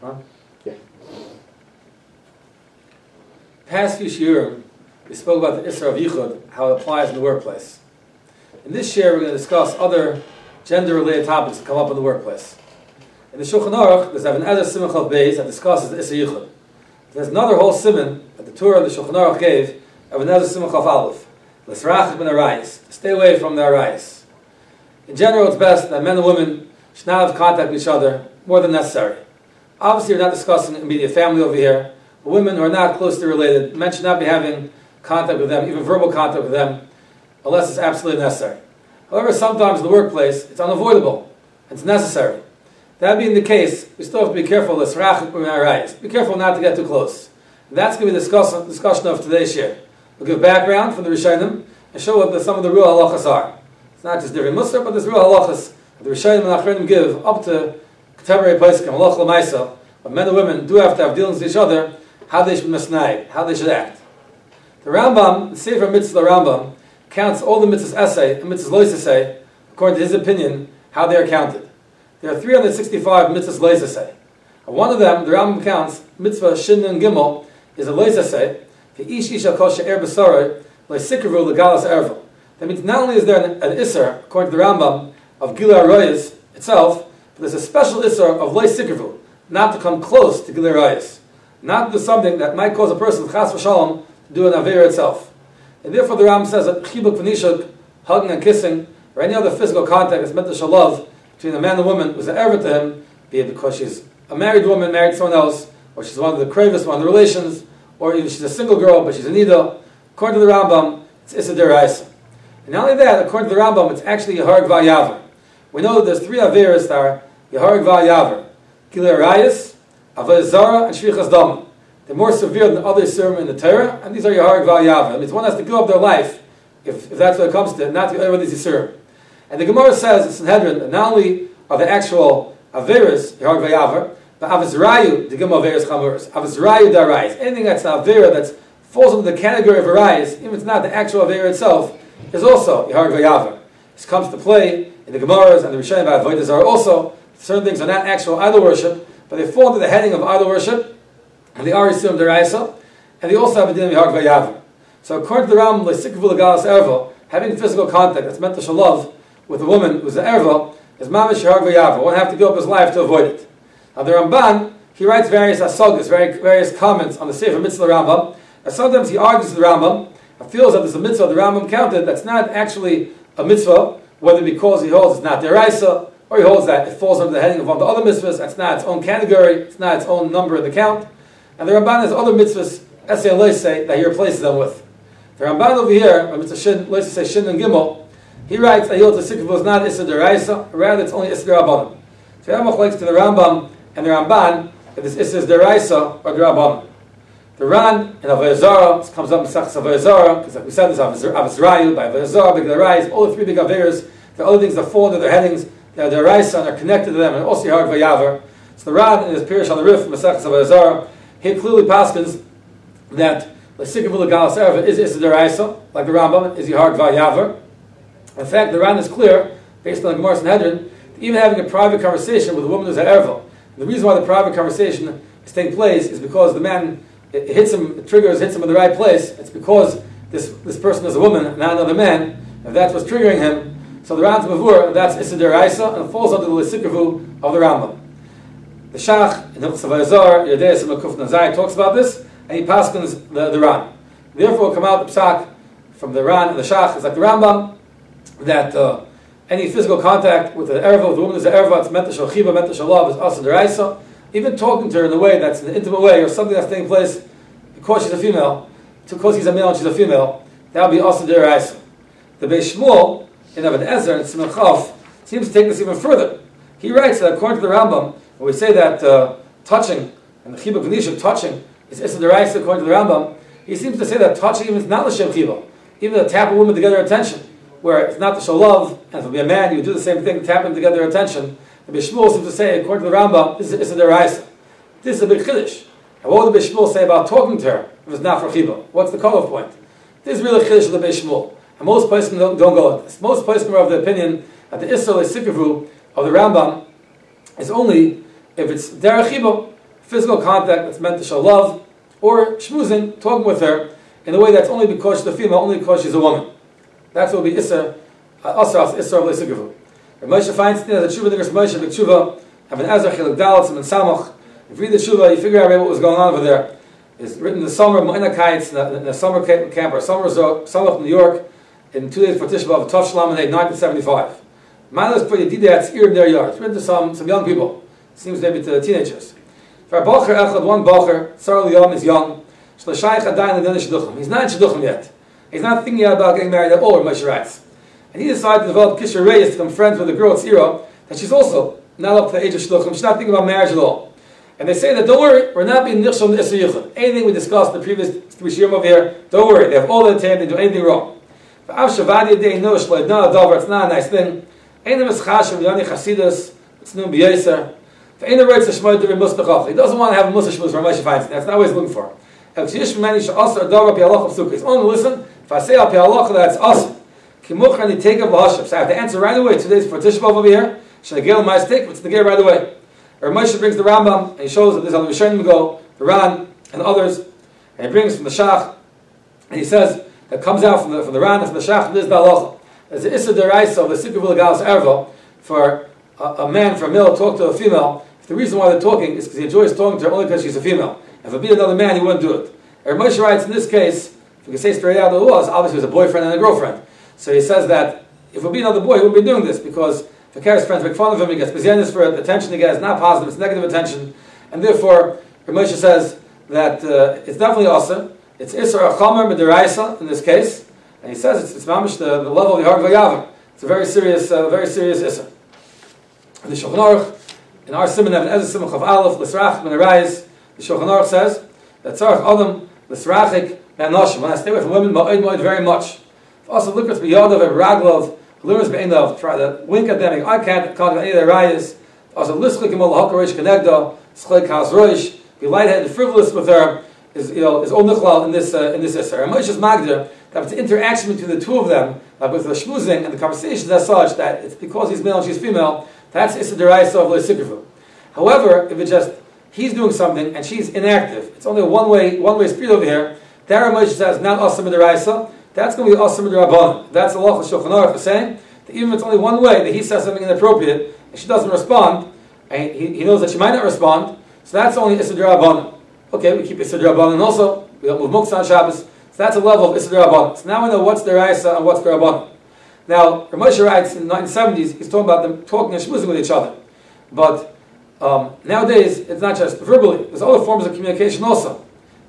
Huh? Yeah. Past few shiurim, we spoke about the Isra of Yichud, how it applies in the workplace. In this year, we're going to discuss other gender-related topics that come up in the workplace. In the Shulchan Aruch, there's an other Simon Chav Beis that discusses the Isra Yichud. There's another whole simon that the Torah of the Shulchan Aruch gave of another Simon Chav Aleph. L'srach ben arayis. Stay away from the arayis. In general, it's best that men and women should not have contact with each other more than necessary. Obviously, we're not discussing immediate family over here. Women who are not closely related, men should not be having contact with them, even verbal contact with them, unless it's absolutely necessary. However, sometimes in the workplace, it's unavoidable. It's necessary. That being the case, we still have to be careful. Be careful not to get too close. That's going to be the discussion, of today's year. We'll give background from the Rishonim and show what the, some of the real halachas are. It's not just different Musar, but there's real halachas that the Rishonim and Achronim give up to Ketevari Paiskim, halach l'maisa, but men and women do have to have dealings with each other, how they should misnag, how they should act. The Rambam, the Sefer Mitzvah Rambam, counts all the mitzvahs essay and mitzvahs lois essay, according to his opinion, how they are counted. There are 365 mitzvahs lois essay. And one of them, the Rambam counts, mitzvah shin and gimel, is a lois essay, ish isha kosha er besarai, leisikru legalas erva. That means not only is there an, an isser, according to the Rambam, of Gila Arayas itself, but there's a special isser of leisikru, not to come close to Gila Arayas. Not to do something that might cause a person, chas v'shalom, to do an Avera itself. And therefore the Ram says that chibuk v'nishuk, hugging and kissing, or any other physical contact is meant to show love between a man and a woman who's an ever to him, be it because she's a married woman, married someone else, or she's one of the cravest, one of the relations, or even she's a single girl, but she's a nida. According to the Rambam, it's Deraisa. And not only that, according to the Rambam, it's actually Yaharg Vayavar. We know that there's three Averas that are Yaharg Vayavar. Gilei Arayas, Avodah and Shvichas Dam. They're more severe than other Surim in the Torah, and these are Yaharg Vayavar. It means one has to give up their life, if, if that's what it comes to, not to everyone these Surim. And the Gemara says in Sanhedrin that not only are the actual Averas, Yaharg Vayavar, but Avizrayu, the Gimel Averas Chamuras. Avizrayu Darais. Anything that's an Avera that falls under the category of Arais, even if it's not the actual Avera itself, is also Yaharg Vayavar. This comes to play in the Gemaras and the Rishonim about Avodah also. Certain things are not actual idol worship, but they fall under the heading of idol worship, and they are Yisum Deraisa, and they also have a din of Yaharg So according to the Ram, Lesikvu Legalas Erva, having physical contact that's meant to love with a woman who's an Erva, is Mamish Yaharg Vayavar. One have to give up his life to avoid it. Now the Ramban, he writes various asagas, various comments on the Sefer Mitzvah Rambam, and sometimes he argues with the Rambam, and feels that there's a mitzvah the Rambam counted that's not actually a mitzvah, whether because he holds it's not deraisa, or he holds that it falls under the heading of one of the other mitzvahs, that's not its own category, it's not its own number in the count. And the Ramban has other mitzvahs, essay say, that he replaces them with. The Ramban over here, mitzvah shin, let's say shin and gimel, he writes that holds the is not issa rather it's only issa derabanan. So Yamach likes to the Rambam and the Ramban that this issa is deraisa or derabanan. The Ran in Avodah comes up in Sachs Avodah because like we said, this Avizrayu by Avodah Big Rais, all the three big Averas, the other things that fall under their headings, they are Deraisa and are connected to them, and also Yahar Vayavar. So the Ran in his Pirish on the Rif, Masach Avodah he clearly paskins that the Sikavul Galas Erva is Issa Deraisa, like the Rambam, is Yahar Vayavar. In fact, the Ran is clear, based on the Gemara Sanhedrin, even having a private conversation with a woman who's an Erva. The reason why the private conversation is taking place is because the man it hits him, it triggers, hits him in the right place, it's because this, this person is a woman, not another man. If that's what's triggering him, so the Ram Mavur, that's Isidir Isa, and falls under the Lisikavu of the Rambam. The Shach in Hilchas Avayazar, Yadeh Simakuf Nazai talks about this, and he paskins the, the Ran. Therefore, come out the psak from the Ran the Shach is like the Rambam that uh, any physical contact with the erva, with the woman is the erva, it's meant to shalchiva, meant to shalav, is deraisa even talking to her in a way that's an intimate way or something that's taking place because she's a female, because he's a male and she's a female, that would be also deraisa. The Beis Shmuel in Ezer and Simon Chav seems to take this even further. He writes that according to the Rambam, when we say that uh, touching and the chibuk v'nishuk touching is issa deraisa according to the Rambam, he seems to say that touching even is not l'shem chibuk, even to tap a woman to get her attention, where it's not to show love, and if it be a man, you do the same thing, tap him to get their attention. The Bishmul seems to say, according to the Rambam, this is a deraisa. This is a big chiddush. And what would the Bishmul say about talking to her if it's not for chiba? What's the cutoff point? This is really chiddush of the Bishmul. And most places don't, don't go on this. Most places are of the opinion that the Israel Sikavu of the Rambam is only if it's derech chiba. physical contact that's meant to show love, or shmuzin, talking with her in a way that's only because she's a female, only because she's a woman. That's what will be Issa, uh, Asras, Issa of. Rav Moshe Feinstein has a tshuva, the Moshe, the tshuva, have an Ezra, Chilik Dalit, and Samach. If you read the tshuva, you figure out what was going on over there. It's written in the summer, Kites, in the summer camp, or summer resort, summer New York, in two days for Tisha B'Av, Shlam, in 1975. Manos put Yedidats ear in their yard. It's written to some, some young people. Seems maybe to teenagers. For a Bacher Echad, one Bacher, Sarah Liyam is young. Shlashayich Adayin Ladin Shidduchim. He's not in Shidduchim yet. He's not thinking about getting married at all, Moshe writes. And he decided to develop Kishar Reyes to become friends with a girl, at Tzira, that she's also not up to the age of Shidduchim. She's not thinking about marriage at all. And they say that, don't worry, we're not being Nichshon Isra Yichud. Anything we discussed in the previous three shirim over here, don't worry, they have all the time, they do anything wrong. It's not a nice thing. Yani chasidus, it's nun der mustachach. He doesn't want to have a musa for Moshe Feinstein. That's not what he's looking for. Pi'alach of only listen, if I say al pi'alach, that's awesome. Kimuch ani take of hashim. So I have to answer right away. Today's Tisha over here. Get my stick? It's the get right away. Or Moshe brings the Rambam, and he shows that there's other Rishonim go, the Ran, and others, and he brings from the Shach, and he says, that comes out from the, from the Ran, from the Shach, this is the halacha. There's an Issa Deraisa of the Sikh Galas Erva for a, a, man, for a male, to talk to a female. If the reason why they're talking is because he enjoys talking to her only because she's a female. If it be another man, he wouldn't do it. And Moshe writes in this case, if we can say straight out, of it was obviously it was a boyfriend and a girlfriend. So he says that if it would be another boy, he wouldn't be doing this because if a friends make fun of him, he gets business for the attention he gets not positive, it's negative attention. And therefore, Moshe says that uh, it's definitely awesome. It's Isra Achamer Mediraisa in this case. And he says it's, it's mamish the, the level of the Harg It's a very serious, uh, very serious issa. In the Shulchan Aruch, in our Simon Evan Ezra Simon Chav Aleph, L'srach Ben the Shulchan Aruch says that Tzarech Adam L'srachik Ben Noshim. When I stay away from women, Ma'od Ma'od very much. Also, look at B'yadav and Raglov, Lumas Be'endav, try to wink at them, I can't contact any of their rayas. Also, Lischlik Imal HaKarosh Kenegda, Schlik Has Roish, be lightheaded, frivolous with her, is, you know, is in this, uh, in this Isser. And Magda, that it's interaction between the two of them, like with the schmoozing and the conversations as such, that it's because he's male and she's female, that's Issa Deraisa of Leisikifu. However, if it's just he's doing something and she's inactive, it's only a one way one way street over here. There Moshe says not Asam Deraisa, that's going to be Asam Derabban. That's the law of Shulchan Aruch saying that even if it's only one way that he says something inappropriate and she doesn't respond, and he, he knows that she might not respond, so that's only Issa Derabban. Okay, we keep Issa Derabban also, we don't move Muktzah on Shabbos. So that's a level of Issa Rabban. So now we know what's the Raisa and what's the Rabban. Now, Ramosha writes in the 1970s, he's talking about them talking and schmoozing with each other. But um, nowadays, it's not just verbally, there's other forms of communication also.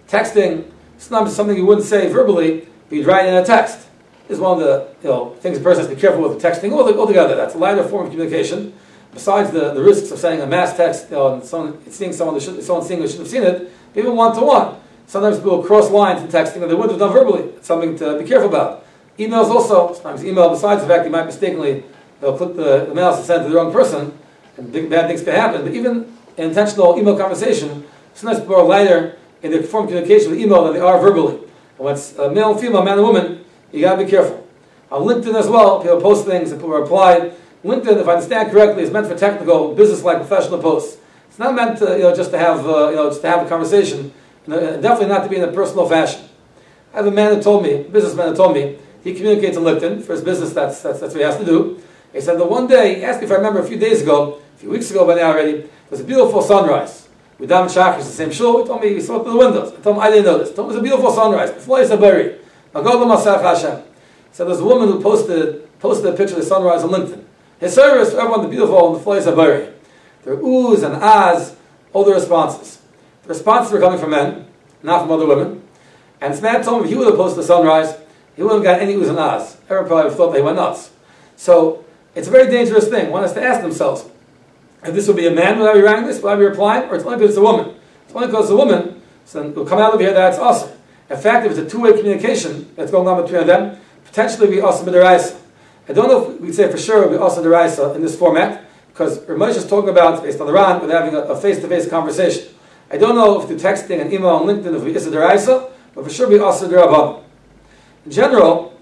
Texting, it's not something you wouldn't say verbally, but you'd write in a text. Is one of the you know, things a person has to be careful with texting altogether. That's a lighter form of communication. Besides the, the risks of sending a mass text, you know, and someone, seeing someone, should, someone seeing who shouldn't have seen it, even one to one. Sometimes people cross lines in texting that they wouldn't have done verbally. It's something to be careful about. Emails also, sometimes email, besides the fact you might mistakenly they'll click the, the mail to send to the wrong person, and big bad things can happen. But even an intentional email conversation, sometimes people are lighter in their form of communication with email than they are verbally. And when it's male and female, man and woman, you gotta be careful. On LinkedIn as well, people post things and people reply. LinkedIn, if I understand correctly, is meant for technical, business-like, professional posts. It's not meant to, you know, just to have, uh, you know, just to have a conversation definitely not to be in a personal fashion. I have a man who told me, a businessman who told me, he communicates in LinkedIn for his business, that's, that's, that's what he has to do. He said that one day, he asked me if I remember a few days ago, a few weeks ago by now already, it was a beautiful sunrise. We davened Shachris, the same shul, he told me, he saw through the windows. I told him I didn't me it was a beautiful sunrise. Before said, Berry, Hashem. So there's a woman who posted, posted a picture of the sunrise on LinkedIn. His service everyone, the beautiful, and the Floy Sabari. There are oohs and ahs, all the responses. The responses were coming from men, not from other women. And this man told me if he would have posted the sunrise, he wouldn't have got any oohs and ahs. Everyone probably thought they went nuts. So it's a very dangerous thing. One has to ask themselves, if this would be a man, would I be writing this? Would I be replying? Or it's only because it's a woman. It's only because it's a woman, so then it'll come out of here that's awesome. In fact, if it's a two-way communication that's going on between them, potentially be awesome deraisa. I don't know if we'd say for sure it would be awesome in this format, because Ramesh is talking about, based on the Ran, with having a, a face-to-face conversation. I don't know if the texting and email on LinkedIn if it's a deraisa, but for sure be also derabban. In general,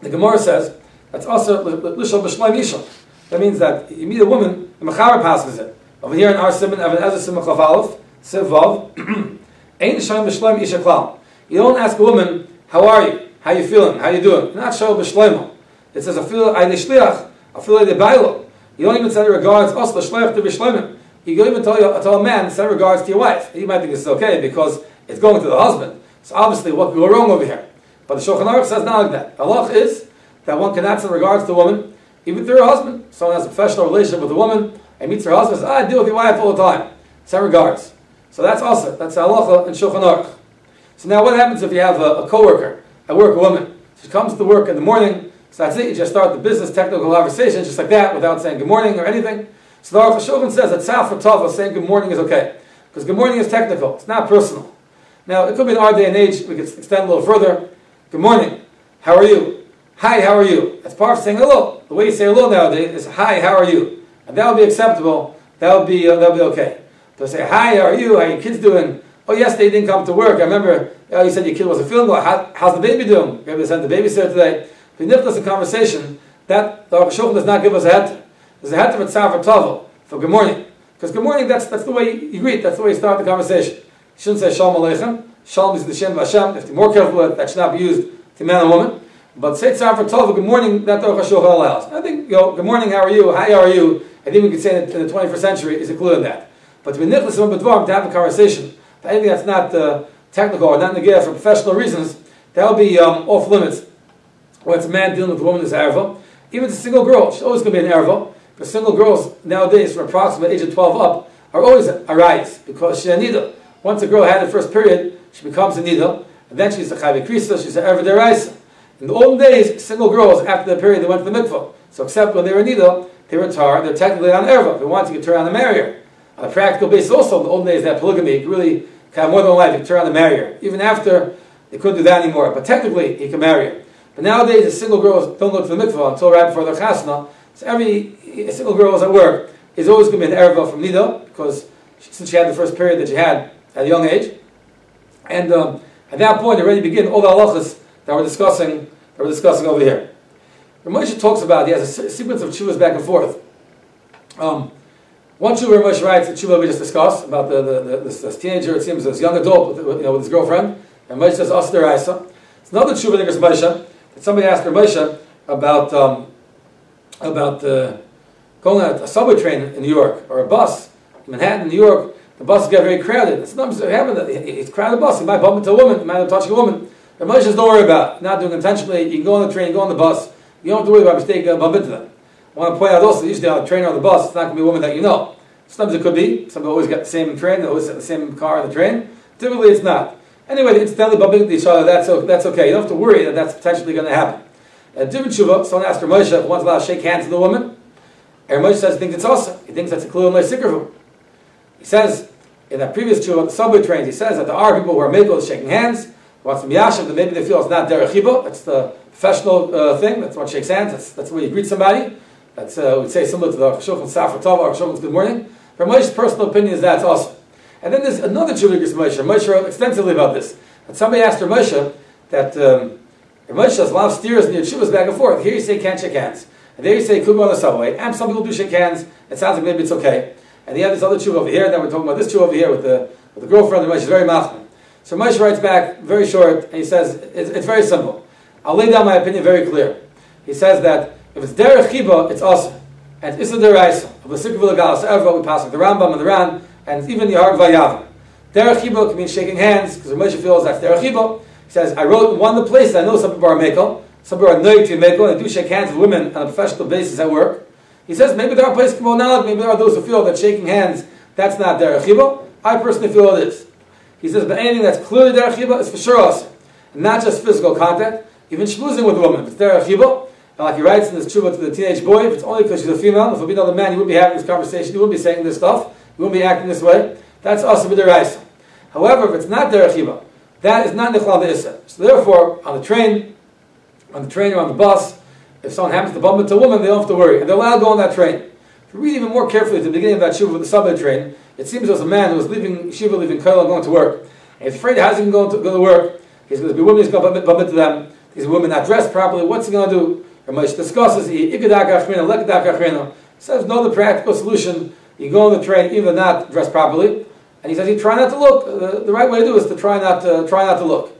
the Gemara says that's also lishal b'shloim yishal. That means that you meet a woman, the mechaber passes it. Over here in our simon, Evan Ezra Simon Chav Sevav, Ein Shem B'Shlem Isha Klal. You don't ask a woman, how are you? How you feeling? How you doing? Not Shem B'Shlem. It says, I feel I Shliach, I feel like the Bailo. You don't even say regards us, B'Shliach to B'Shlemim. You don't even tell, you, tell a man, say regards to your wife. He might think it's okay because it's going to the husband. So obviously, what could go wrong over here? But the Shulchan Aruch says not like that. Allah is that one cannot send regards to a woman, even through her husband. Someone has a professional relationship with a woman and meets her husband, says, ah, I deal with your wife all the time. Send regards. So that's also that's halacha and Shulchan Aruch. So now, what happens if you have a, a coworker at work, a woman? She comes to work in the morning. So that's it. You just start the business technical conversation just like that, without saying good morning or anything. So the Aruch Shulchan says that Saf Tava saying good morning is okay because good morning is technical. It's not personal. Now, it could be in our day and age. We could extend a little further. Good morning. How are you? Hi, how are you? That's part of saying hello. The way you say hello nowadays is hi, how are you? And that would be acceptable. That would be uh, that would be okay. To say hi, how are you? How are your kids doing? Oh, yes, they didn't come to work. I remember oh, you said your kid wasn't feeling well. How, how's the baby doing? Maybe they sent the babysitter today. If you nift us a conversation, that the Shulchan does not give us a heter. There's a heter with tzavah tavel for good morning. Because good morning, that's, that's the way you greet, that's the way you start the conversation. You shouldn't say shalom aleichem. Shalom is the Shem Hashem. If you're more careful with it, that should not be used to man and woman. But say tzavah tavel, good morning, that the Shulchan allows. I think, you know, good morning, how are you? Hi, how are you? I think we could say it in the 21st century is included in that. But to be nichlas to have a conversation, anything that's not uh, technical or not in the gear for professional reasons, that will be um, off limits. It's a man dealing with a woman who's erva, even a single girl, she's always going to be an erva. Because single girls nowadays, from approximately age of 12 up, are always a rise because she's a nida. Once a girl had her first period, she becomes a nida, and then she's a chayve krisa, she's a erva deraisa. In the olden days, single girls, after the period, they went to the mikvah. So except when they were nida, they were tar, they're technically on erva. If they want to get turned on the marrier. On a practical basis also, in the olden days, that polygamy, you could really have more than one wife, you could turn on the marrier. Even after, they couldn't do that anymore. But technically, he can marry her. But nowadays, the single girls don't go to the mikvah until right before their chasna. So every single girl who's at work is always going to be an erva from nida, because she, since she had the first period that she had at a young age. And um, at that point, already begin all the halachas that we're discussing, that we're discussing over here. Moshe talks about, he has a sequence of chuvas back and forth. Um, one tshuva Moshe writes, the tshuva we just discussed, about the, the, the this, this, teenager, it seems, this young adult with, you know, with his girlfriend, and Moshe says, Asder Isa. It's another tshuva that Moshe, that somebody asked Moshe about, um, about uh, going on a subway train in New York, or a bus in Manhattan, New York, the buses get very crowded. Sometimes it happens that it's crowded bus, you might bump into a woman, you might have touched a woman. The Moshe says, don't worry about it, not doing intentionally, you can go on the train, go on the bus, you don't have to worry about mistake uh, bump into them. I want to point out also, usually on a train or on the bus, it's not going to be a woman that you know. Sometimes it could be. Some always get the same train, they always in the same car on the train. Typically it's not. Anyway, they incidentally bump into each other, that's, that's okay. You don't have to worry that that's potentially going to happen. A different tshuva, someone asked Moshe if one's allowed to shake hands with a woman. And Moshe says he thinks it's awesome. He thinks that's a clue in the He says, in that previous tshuva, subway trains, he says that there are people who are makel shaking hands, wants to miyashav, that maybe they feel it's not derech That's the professional uh, thing. That's what shakes hands. That's, that's the way you greet somebody. That's uh, we'd say similar to the Shulchan Safra Tova or Shulchan's Good Morning. For Moshe's personal opinion is that's awesome. And then there's another tshuva Moshe. Moshe wrote extensively about this. And somebody asked her Moshe that um, Moshe does a lot of steers and yeshivas back and forth. Here you say can't shake hands. And there you say could go on the subway. And some people do shake hands. It sounds like maybe it's okay. And you have this other tshuva over here. Then we're talking about this tshuva over here with the, with the girlfriend. And Moshe is very machman. So Moshe writes back very short and he says it's, it's very simple. I'll lay down my opinion very clear. He says that if it's derech chiba, it's awesome. And it's Issa Deraisa. Of the Sikh Vilagalas Erva, we pass like the Rambam and the Ran, and even the Harg Vayav. Derech chiba can mean shaking hands, because Moshe feels that's derech chiba. He says, I wrote one of the places I know some people are mekel, some people are noy to mekel, and they do shake hands with women on a professional basis at work. He says, maybe there are places, maybe there are those who feel that shaking hands, that's not derech chiba. I personally feel it is. He says, but anything that's clearly derech chiba is for sure awesome. Not just physical contact, even schmoozing with a woman. It's derech chiba, and like he writes in this tshuva to the teenage boy, if it's only because she's a female, if it would be another man, he wouldn't be having this conversation, he wouldn't be saying this stuff, he wouldn't be acting this way. That's also the raisa. However, if it's not derech chiba, that is not nichal the So therefore, on the train, on the train or on the bus, if someone happens to bump into a woman, they don't have to worry, and they're allowed to go on that train. If you read even more carefully at the beginning of that shiva with the subway train, it seems there was a man who was leaving shiva, leaving Kollel, going to work. And he's afraid how's he going to go to work? He's going to be women, he's going to bump into them. These women not dressed properly. What's he going to do? Ramesh discusses. He says no the practical solution. You go on the train, even not dressed properly. And he says, you try not to look. The, the right way to do is to try not to, try not to look.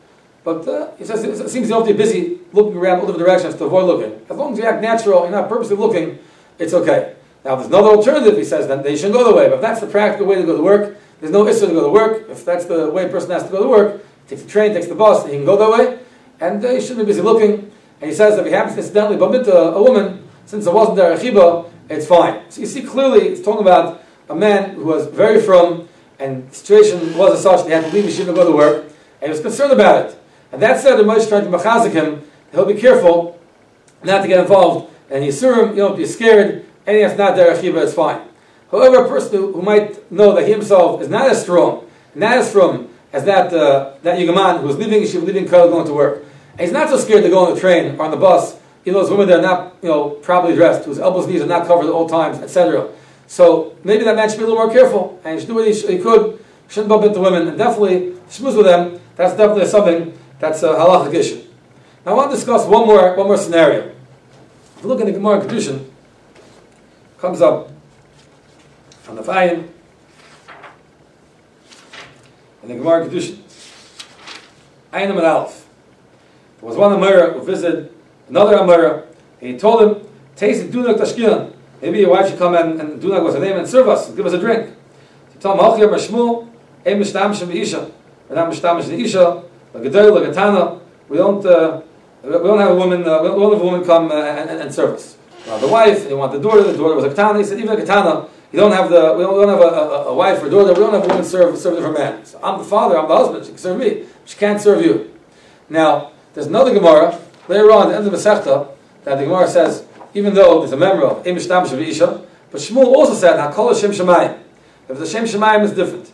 But uh, he says, it seems you have to be busy looking around all different directions to avoid looking. As long as you act natural, you're not purposely looking, it's okay. Now, there's another alternative, he says, then they shouldn't go the way. But if that's the practical way to go to work, there's no issue to go to work. If that's the way a person has to go to work, takes the train, takes the bus, he can go that way. And uh, he shouldn't be busy looking. And he says that if he happens to incidentally bump into a woman, since it wasn't their achiba, it's fine. So you see clearly, it's talking about a man who was very from, and the situation was as such, they had to leave Yeshiva to go to work, and he was concerned about it. And that said, the Moshe tried to machazik him, he'll be careful not to get involved, and Yisurim, you don't be scared, anything that's not their achiva is fine. However, a person who, who, might know that he himself is not as strong, not as from as that uh, that Yugaman who was leaving Yeshiva, leaving Kol, going to work, and he's not so scared to go on the train or on the bus, those women that are not, you know, properly dressed, whose elbows and knees are not covered at all times, etc. So maybe that man should be a little more careful, and he should do what he, sh- he could, shouldn't bump into women, and definitely schmooze with them, that's definitely something that's uh, a halachic issue. Now I want to discuss one more, one more scenario. If you look in the Gemara Kedushin, comes up on the Fayin, in the Gemara Kedushin, Ayin and Aleph. There was one Amira who visited another Amira, and he told him, taste it, Dunak Tashkilan. Maybe your wife should come and, and Dunak was her name and serve us, and give us a drink. So tell him, Halchiyah Mashmul, Ein Mishtam Shem Isha. We're not Isha, like a like a Tana. We don't, uh, we don't have a woman, uh, we don't have a woman come uh, and, and, serve us. The wife, you want the daughter, the daughter was a katana. He said, even a katana, you don't have the, we don't, we don't have a, a, a, wife or daughter, we don't have a woman serve, serve different man. So I'm the father, I'm the husband, she can serve me. She can't serve you. Now, there's another Gemara, later on, at the end of the Masechta, that the Gemara says, even though there's a member of Emish Tam Isha, but Shmuel also said, Hakol Hashem Shemayim. If the Shem Shemayim is different.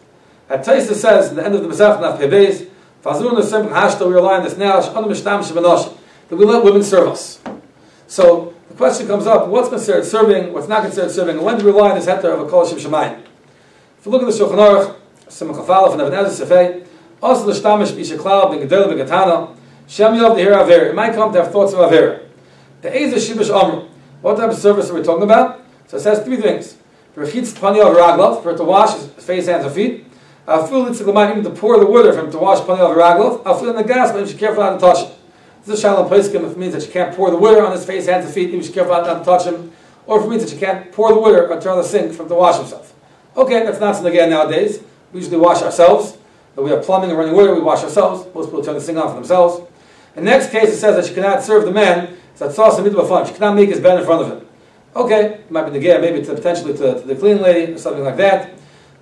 At Taisa says, in the end of the Masechta, Naf Pebez, Fazun Nesim Hashta, we rely on this now, Shana Mishtam Shemanosh, that we let women serve us. So, the question comes up, what's considered serving, what's not considered serving, and when do we rely on this heter of a kol shem shemayim? If you look at the Shulchan Aruch, Simcha Chafalef, and Ezer Sefei, also the Shtamish Bisha Klal, Ben Gedel, Ben Gatana, Shem Yov, the Hir Aver, it might come to have thoughts of Aver. The Ezer Shibish Amr, what type of service are we talking about? So it says three things. Rechitz Pani of Raglov, for it to wash his face, hands, and feet. Afil Litzik even to pour the water for him to wash Pani of Raglov. Afil in the gas, but he should careful not to touch it. This is shalom place it means that you can't pour the water on his face, hands, and feet, you should careful not to touch him. Or if it means that you can't pour the water or turn the sink for him to wash himself. Okay, that's not something again nowadays. We usually wash ourselves. We have plumbing and running water, we wash ourselves. Most people turn the sink on for themselves. The next case, it says that she cannot serve the man, that sauce and fun. She cannot make his bed in front of him. Okay, it might be the gear, maybe to potentially to, to, the clean lady or something like that.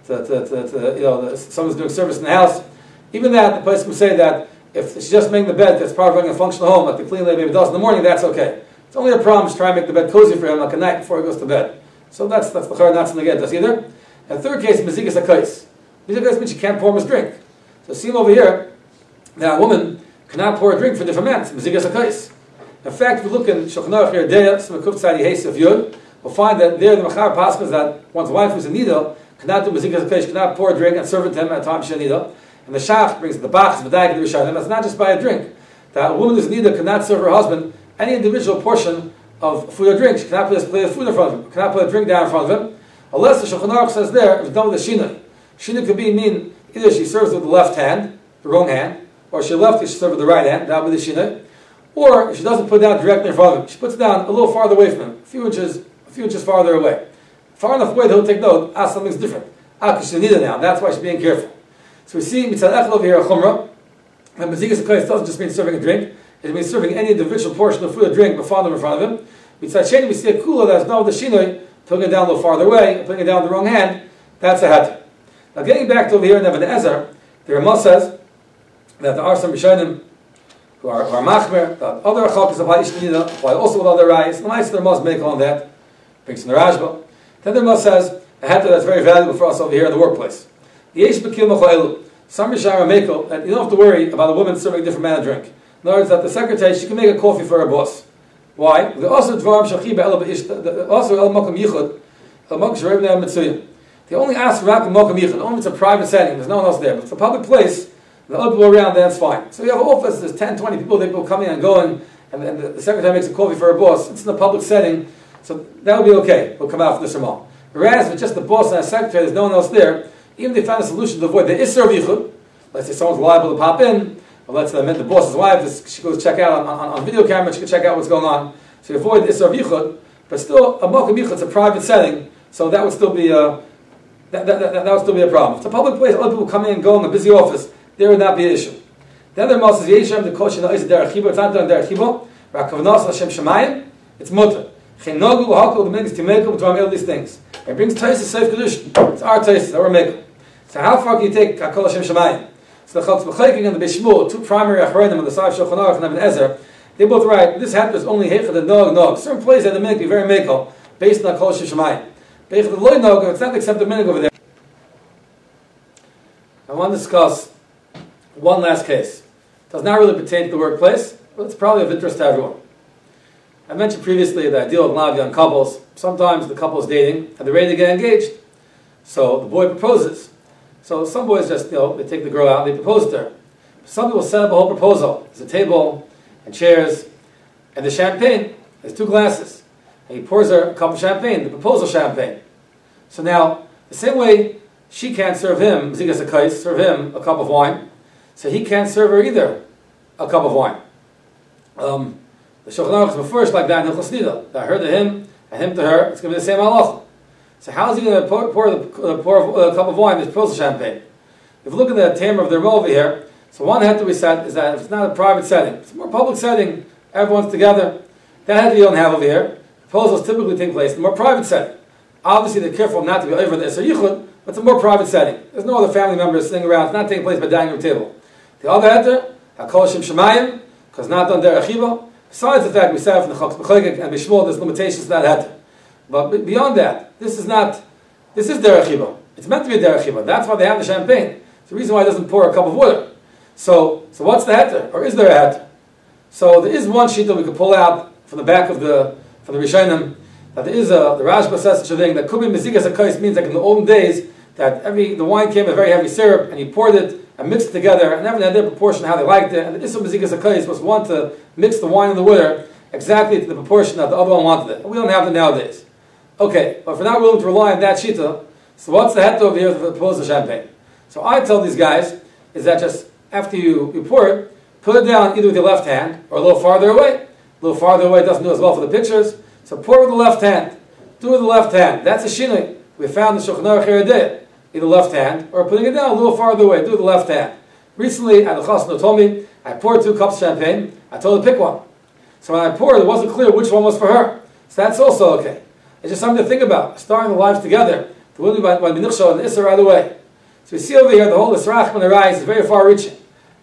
To, to, to, to you know, someone's doing service in the house. Even that, the place can say that if she's just making the bed that's part of running a functional home, like the clean lady maybe does in the morning, that's okay. It's only a problem to try and make the bed cozy for him like a night before he goes to bed. So that's that's the not something again does either. And third case, mezigas akais. Mezigas means she can't pour him his drink. So see him over here, that woman cannot pour a drink for different men. It's mezigas akais. In fact, if you look in Shulchan Aruch Yeridea, Smakuf Tzadi of Yud, we'll find that there the Machar Pascha that one's wife who's in Nida cannot do mezigas akais, cannot pour a drink and serve it to him at a time she Nida. And the Shach brings the Bachs, the Dag, the Rishonim. That's not just by a drink. That a woman who's neither cannot serve her husband any individual portion of food or drink. She cannot put a plate of food in front of him. Cannot put a drink down in front of him. Unless the Shulchan says there, it's done with a Shina. Shina could be mean either she serves with the left hand, the wrong hand, or she left, it, she serves with the right hand. Or if she doesn't put it down directly in front of him, she puts it down a little farther away from him, a few inches, a few inches farther away. Far enough away that he'll take note, ah, something's different. Ah, she's neither now. That's why she's being careful. So we see mitzad echel over here a chumrah. And mazikas akayis doesn't just mean serving a drink; it means serving any individual portion of food or drink before them in front of him. Mitzad sheni we see a kula that's no the shinoi, putting it down a little farther away, putting it down the wrong hand. That's a hat. Now getting back to over here in Even Ezer, the Ramah says that there are some Rishonim who are, are machmer, that other achakas apply ishnida, apply also with other rice. The nice Ramah's make on that, brings in the Rashba. Then the Ramah says a hat that's very valuable for us over here in the workplace. Yesh bekil machailu. Some Rishara Mekel, and you don't have to worry about a woman serving a different man a drink. In other words, that the secretary, she can make a coffee for her boss. Why? The also, Dvarim Shachi also El Mokum Yichud, El Sharib Ne'am Mitzuyim. They only ask Rak Mokum Yichud, only it's a private setting, there's no one else there. But it's a public place, the other people around, that's fine. So you have an office, there's 10, 20 people, people coming and going, and, and the, secretary makes a coffee for her boss. It's in a public setting, so that would be okay. We'll come out for the sermon. Whereas it's just the boss and the secretary, there's no one else there, Even if they found a solution to avoid the Isser of Yichud, let's say someone's liable to pop in, or let's say the boss's wife, she goes check out on, on, on video camera, she can check out what's going on. So you avoid the Isser Yichud, but still, a Mokum Yichud is a private setting, so that would still be a, that, that, that, that would still be a problem. If it's a public place, other people come in and go in a busy office, there would not be an issue. The other Moshe says, Yeshem, the Kosh, the Isa Derech it's not done Derech Chibo, Rakavnos Hashem Shemayim, it's mutter. Chenogu, Hakol, the Megas, Timekel, B'tvam, all these things. It brings Tais to Seif Kedushin. It's our Tais, our Mekel. So how far can you take Hakol Hashem Shemayim? So the Chaltz B'chayking and the Bishmul, two primary Achronim on the side of Shulchan Aruch and Ibn Ezer, they both write, this happens only Hecha, the Nog, Nog. Certain places that the Mekel be very Mekel, based on Hakol Hashem Shemayim. Beich the Loy Nog, it's not accept the Minig over there. I want to discuss one last case. It does not really pertain to the workplace, but it's probably of interest to everyone. I mentioned previously that I deal with a lot of young couples. Sometimes the couple is dating and they're ready to get engaged. So the boy proposes. So some boys just, you know, they take the girl out and they propose to her. Some people set up a whole proposal. There's a table and chairs and the champagne. There's two glasses. And he pours her a cup of champagne, the proposal champagne. So now, the same way she can't serve him, Zigas a serve him a cup of wine, so he can't serve her either a cup of wine. Um, the Shulchan Aruch is first like that in Hilchos. That her to him and him to her, it's going to be the same halacha. So how is he going to pour, pour, the, uh, pour a cup of wine, this pearls champagne? If you look at the tamer of the over here, so one head to be said is that if it's not a private setting, it's a more public setting, everyone's together. That head you don't have over here. Proposals typically take place in a more private setting. Obviously, they're careful not to be over the Isser Yichud, but it's a more private setting. There's no other family members sitting around. It's not taking place by dining room table. The other heter, Hakol Shem Shemayim, because not done there Achiva. Besides the fact we said from the Chokes B'chogik and Bishmol, there's limitations to that heter. But beyond that, this is not, this is Chiba. It's meant to be Chiba. That's why they have the champagne. It's the reason why it doesn't pour a cup of water. So, so what's the heter? Or is there a heter? So there is one sheet that we could pull out from the back of the, from the Rishonim, that there is a, the Rashba says such a thing, that could be Mezigas HaKais means like in the olden days, that every, the wine came with very heavy syrup, and he poured it and mixed it together, and everyone had their proportion how they liked it, and the Issa Mezigas HaKais was one to mix the wine and the water exactly to the proportion that the other one wanted it. We don't have it nowadays. Okay, but if we're not willing to rely on that shita, so what's the head over here for the proposal champagne? So I tell these guys is that just after you, you pour it, put it down either with your left hand or a little farther away. A little farther away doesn't do as well for the pictures. So pour with the left hand. Do it with the left hand. That's a shinui. We found the Shulchan Aruch Either left hand or putting it down a little farther away. Do it the left hand. Recently, at the Chasna told me, I poured two cups of champagne. I told her to pick one. So when I poured, it wasn't clear which one was for her. So that's also okay. It's just something to think about. Starting the lives together. The women by Minuchshal and Issa right away. So we see over here the whole Israch when is very far reaching.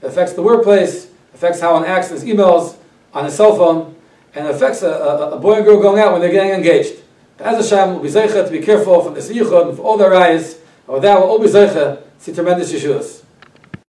It affects the workplace, affects how one acts in his emails, on his cell phone, and affects a, a, a, boy and girl going out when they're getting engaged. As a Hashem will be to be careful from the yichud and all their eyes, or that will zeicha see tremendous yeshuas.